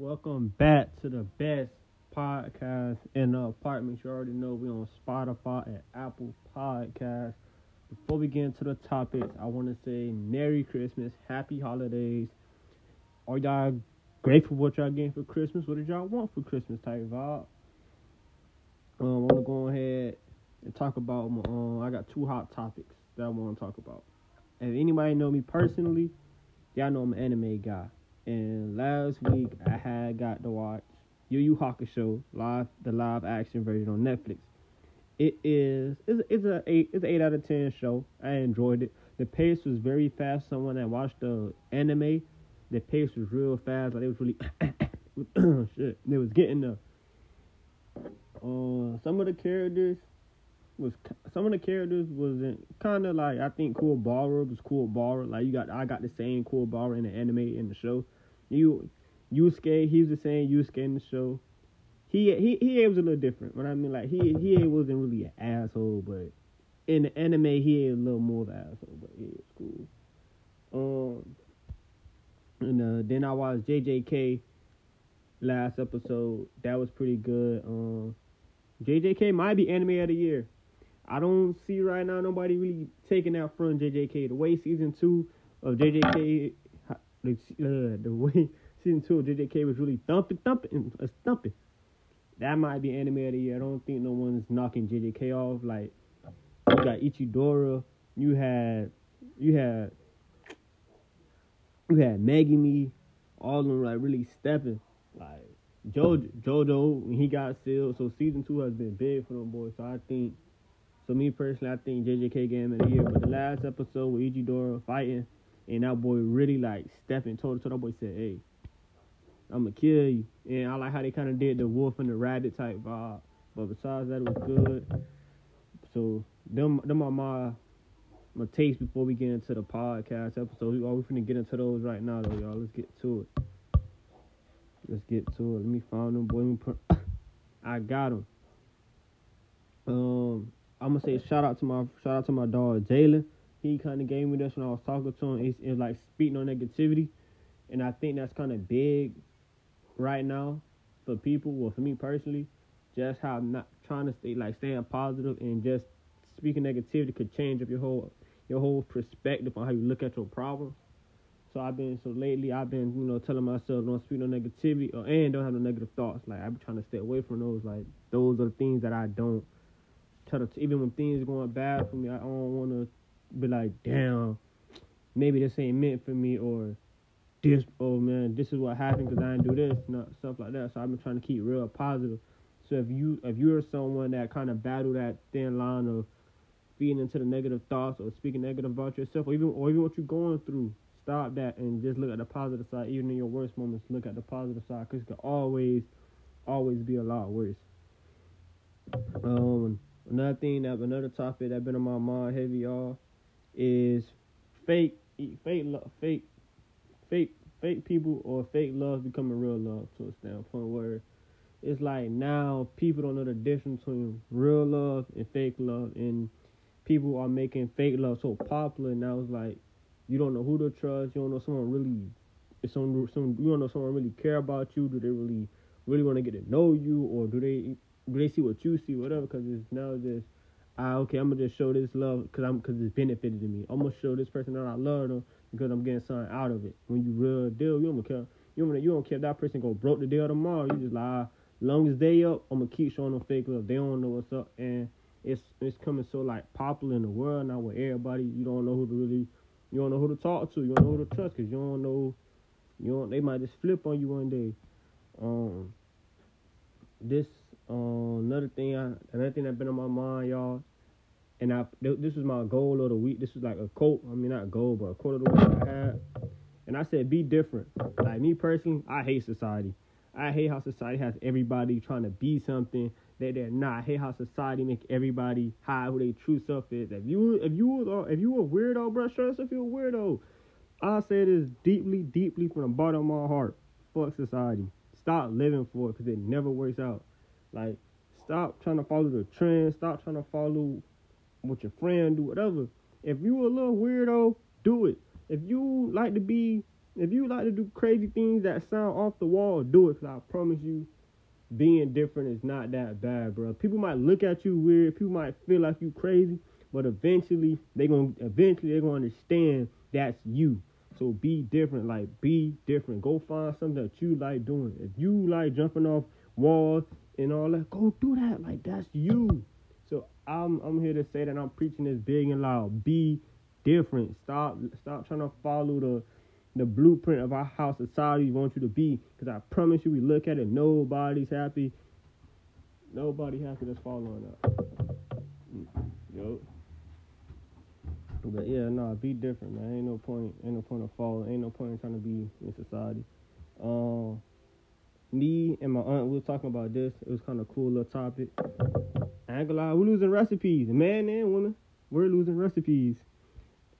Welcome back to the best podcast in the apartment. You already know we're on Spotify and Apple Podcasts. Before we get into the topics, I want to say Merry Christmas, Happy Holidays. Are y'all grateful for what y'all getting for Christmas? What did y'all want for Christmas type vibe? Um, I want to go ahead and talk about my, um, I got two hot topics that I want to talk about. If anybody know me personally, y'all know I'm an anime guy. And last week I had got to watch Yu Yu Hakusho live, the live action version on Netflix. It is it's, it's a eight it's an eight out of ten show. I enjoyed it. The pace was very fast. Someone that watched the anime, the pace was real fast. Like it was really shit. They was getting the uh some of the characters was some of the characters wasn't kind of like I think Kuwabara was Kuwabara. Like you got I got the same Kuwabara in the anime in the show. You Yusuke, he was the same Yusuke in the show. He he he was a little different. But I mean like he he wasn't really an asshole, but in the anime he a little more of an asshole, but yeah, it's cool. Um and uh, then I watched JJK last episode. That was pretty good. Um JJK might be anime of the year. I don't see right now nobody really taking out from JJK. The way season two of JJK, uh, the way season two of JJK was really thumping, thumping, uh, thumping. That might be anime of the year. I don't think no one's knocking JJK off. Like you got Ichidora, you had, you had, you had Megumi, all of them like really stepping. Like Jojo, Jojo, he got sealed, so season two has been big for them boys. So I think so me personally, I think JJK game of the year. But the last episode with Ichidora fighting, and that boy really like stepping toe to toe. That boy said, "Hey, I'm gonna kill you." And I like how they kind of did the wolf and the rabbit type vibe. But besides that, it was good. So them them are my my taste before we get into the podcast episode. We are we finna get into those right now though, y'all. Let's get to it. Let's get to it. Let me find them, boy. I got them. Um, I'm gonna say shout out to my shout out to my dog Jalen. He kind of gave me this when I was talking to him. It's, it's like speaking on negativity, and I think that's kind of big right now for people. Well, for me personally, just how I'm not trying to stay like staying positive and just speaking negativity could change up your whole your whole perspective on how you look at your problems. So I've been so lately I've been you know telling myself don't speak no negativity or and don't have no negative thoughts. Like I'm trying to stay away from those. Like those are the things that I don't try to even when things going bad for me, I don't want to be like, damn, maybe this ain't meant for me or this. Oh man, this is what happened because I didn't do this, not stuff like that. So I've been trying to keep real positive. So if you if you're someone that kind of battle that thin line of feeding into the negative thoughts or speaking negative about yourself or even or even what you're going through, stop that and just look at the positive side. Even in your worst moments, look at the positive side because it can always always be a lot worse. Um, Another thing that another topic that been on my mind heavy, y'all, is fake, fake, fake, fake, fake people or fake love becoming real love to a standpoint where it's like now people don't know the difference between real love and fake love, and people are making fake love so popular. Now it's like you don't know who to trust. You don't know someone really. Some some you don't know someone really care about you. Do they really really want to get to know you, or do they see what you see, whatever. Because it's now just, ah, okay, I'm gonna just show this love because I'm because it's benefited to me. I'm gonna show this person that I love them because I'm getting something out of it. When you real deal, you don't care. You don't, you don't care if that person go broke the deal tomorrow. You just like, long as they up, I'm gonna keep showing them fake love. They don't know what's up, and it's it's coming so like popular in the world now with everybody. You don't know who to really, you don't know who to talk to. You don't know who to trust because you don't know, you don't. They might just flip on you one day. Um, this um, another thing, I, another thing that been on my mind, y'all, and I this was my goal of the week. This was like a quote. I mean, not a goal, but a quote of the week I had. And I said, be different. Like me personally, I hate society. I hate how society has everybody trying to be something that they're not. I hate how society make everybody hide who their true self is. If you if you if you a weirdo, bro, show yourself you're a weirdo. I say this deeply, deeply from the bottom of my heart. Fuck society. Stop living for it because it never works out. Like, stop trying to follow the trend. Stop trying to follow what your friend do, whatever. If you a little weirdo, do it. If you like to be If you like to do crazy things that sound off the wall, do it. Cause I promise you, being different is not that bad, bro. People might look at you weird. People might feel like you crazy, but eventually they gonna eventually they're gonna understand that's you. So be different. Like be different. Go find something that you like doing. If you like jumping off walls and all that, go do that. Like that's you. So I'm I'm here to say that I'm preaching this big and loud. Be different. Stop stop trying to follow the the blueprint of our how society wants you to be. Because I promise you, we look at it, nobody's happy. Nobody happy that's following up. Yo. But yeah, no, be different, man. Ain't no point, ain't no point of following, ain't no point in trying to be in society. Um, me and my aunt, we were talking about this. It was kind of cool little topic. I ain't gonna lie, we're losing recipes, man and woman. We're losing recipes.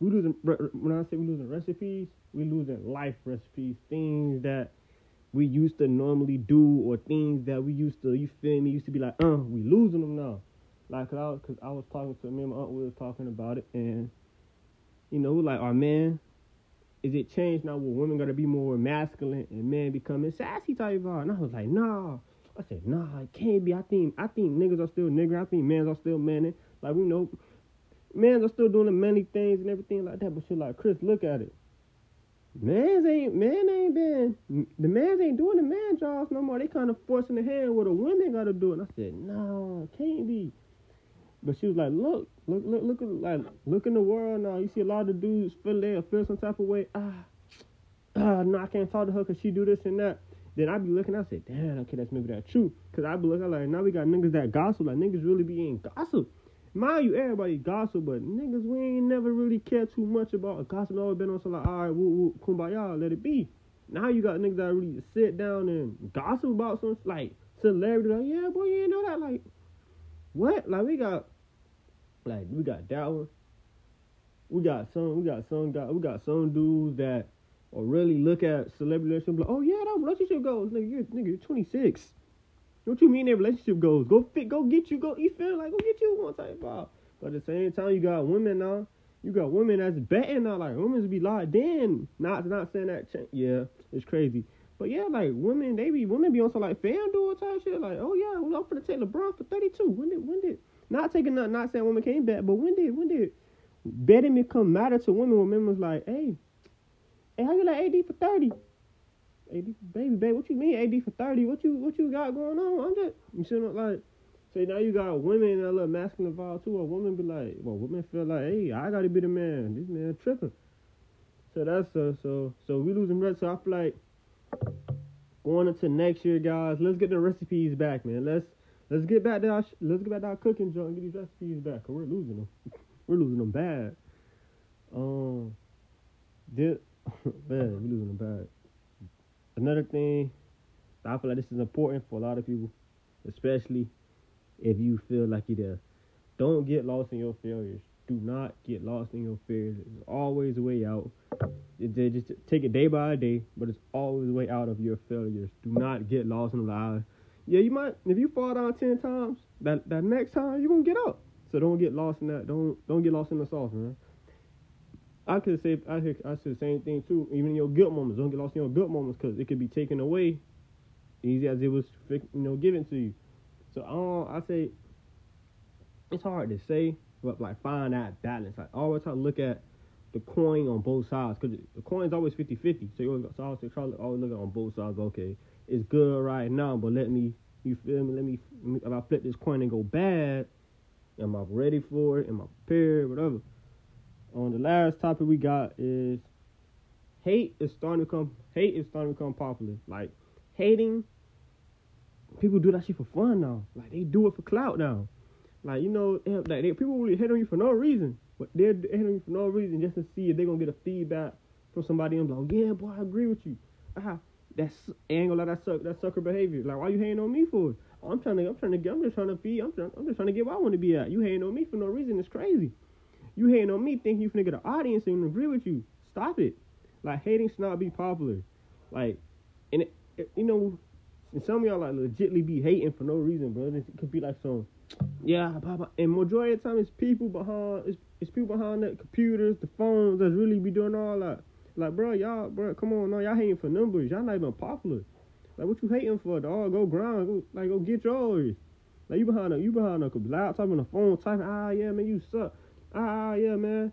We losing when I say we losing recipes, we losing life recipes, things that we used to normally do or things that we used to, you feel me, used to be like, uh, we losing them now. Like, cause I was, cause I was talking to me and my aunt, we was talking about it, and, you know, like, our man, is it changed now where women gotta be more masculine and men becoming sassy type of? And I was like, nah. I said, nah, it can't be. I think, I think niggas are still nigger. I think men are still men. Like, we know, men are still doing the many things and everything like that. But shit, like, Chris, look at it. Man's ain't man ain't been the man's ain't doing the man jobs no more. They kind of forcing the hand where the women gotta do. And I said, no, can't be. But she was like, look, look, look, look, like look in the world now. You see a lot of dudes feel they feel some type of way. Ah, ah, no, I can't talk to her because she do this and that. Then I be looking, I say, damn, okay, that's maybe that true. Cause I be looking like now we got niggas that gossip, like niggas really be in gossip. Mind you, everybody gossip, but niggas, we ain't never really care too much about a gossip. Always been on some like, all right, woo, woo, kumbaya, let it be. Now you got niggas that really sit down and gossip about some like celebrity. Like, yeah, boy, you ain't know that. Like, what? Like, we got, like, we got that one. We got some, we got some, got we got some dudes that or really look at celebrity relationship like, oh yeah, that relationship goes, nigga, you're, nigga, you're 26. What you mean that relationship goes? Go fit, go get you, go. You feel like go get you one type of. But at the same time, you got women now. You got women that's betting now. Like women's be locked in. Not not saying that. Ch- yeah, it's crazy. But yeah, like women, they be women be on some like FanDuel type shit. Like, oh yeah, well, I'm gonna take LeBron for 32. When did when did not taking not not saying women can't bet, but when did when did betting become matter to women? When women was like, hey, hey, how you like AD for 30? AD, baby, baby, what you mean AD for thirty? What you what you got going on? I'm just you see what like. Say now you got women that love masculine vibe too. A woman be like, well, women feel like, hey, I gotta be the man. This man tripping. So that's so so so we losing reps. So I feel like going into next year, guys. Let's get the recipes back, man. Let's let's get back to our let's get back to our cooking joint. Get these recipes back, cause we're losing them. we're losing them bad. Um, did man, we losing them bad another thing, I feel like this is important for a lot of people, especially if you feel like you're there. Don't get lost in your failures. Do not get lost in your fears. There's always a way out. Just take it day by day, but it's always a way out of your failures. Do not get lost in the lies. Yeah, you might if you fall down ten times, that that next time you're gonna get up. So don't get lost in that. Don't don't get lost in the sauce, man. I could say I I said the same thing too. Even in your good moments, don't get lost in your good moments because it could be taken away, easy as it was you know given to you. So um, I say it's hard to say, but like find that balance. Like always try to look at the coin on both sides because the coin is always 50-50. So you always, so always try to always look at on both sides. Okay, it's good right now, but let me you feel me? Let me if I flip this coin and go bad, am I ready for it? Am I prepared? Whatever. On the last topic we got is hate is starting to come hate is starting to become popular. Like hating, people do that shit for fun now. Like they do it for clout now. Like you know, like they, people really hate on you for no reason, but they're hating on you for no reason just to see if they're gonna get a feedback from somebody be like, yeah, boy, I agree with you. Ah, that's ain't gonna that suck that sucker behavior. Like why you hating on me for? I'm trying to I'm trying to get I'm just trying to be I'm trying I'm just trying to get where I want to be at. You hating on me for no reason. It's crazy. You hating on me thinking you finna get an audience and agree with you. Stop it. Like hating should not be popular. Like, and it, it, you know, and some of y'all like legitly be hating for no reason, bro. It could be like some, yeah, and majority of the time it's people behind, it's, it's people behind the computers, the phones that's really be doing all that. Like, bro, y'all, bro, come on, no, y'all hating for numbers. Y'all not even popular. Like, what you hating for, dog? Go grind, go, like, go get yours. Like, you behind a, you behind a laptop on the phone typing, ah, yeah, man, you suck. Ah, yeah, man.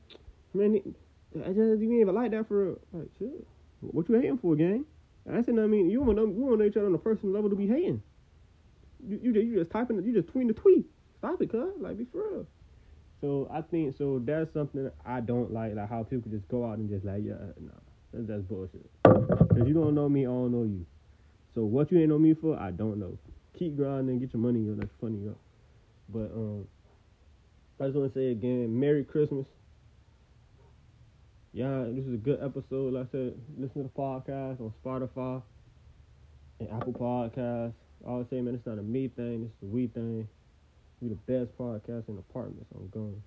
Man, I just, you ain't even like that for real. Like, shit. What you hating for, gang? I said, I mean, you want know, you want know each other on a personal level to be hating. You, you, just, you just typing, you just tweeting the tweet. Stop it, cuz. Like, be for real. So I think so. That's something I don't like, like how people could just go out and just like, yeah, no, that's, that's bullshit. Cause you don't know me, I don't know you. So what you ain't know me for, I don't know. Keep grinding, get your money up. That's funny up. But um, I just want to say again, Merry Christmas. Yeah, this is a good episode. Like I said, listen to the podcast on Spotify and Apple Podcasts. I always say, man, it's not a me thing, it's a we thing. We the best podcast in apartments. I'm going.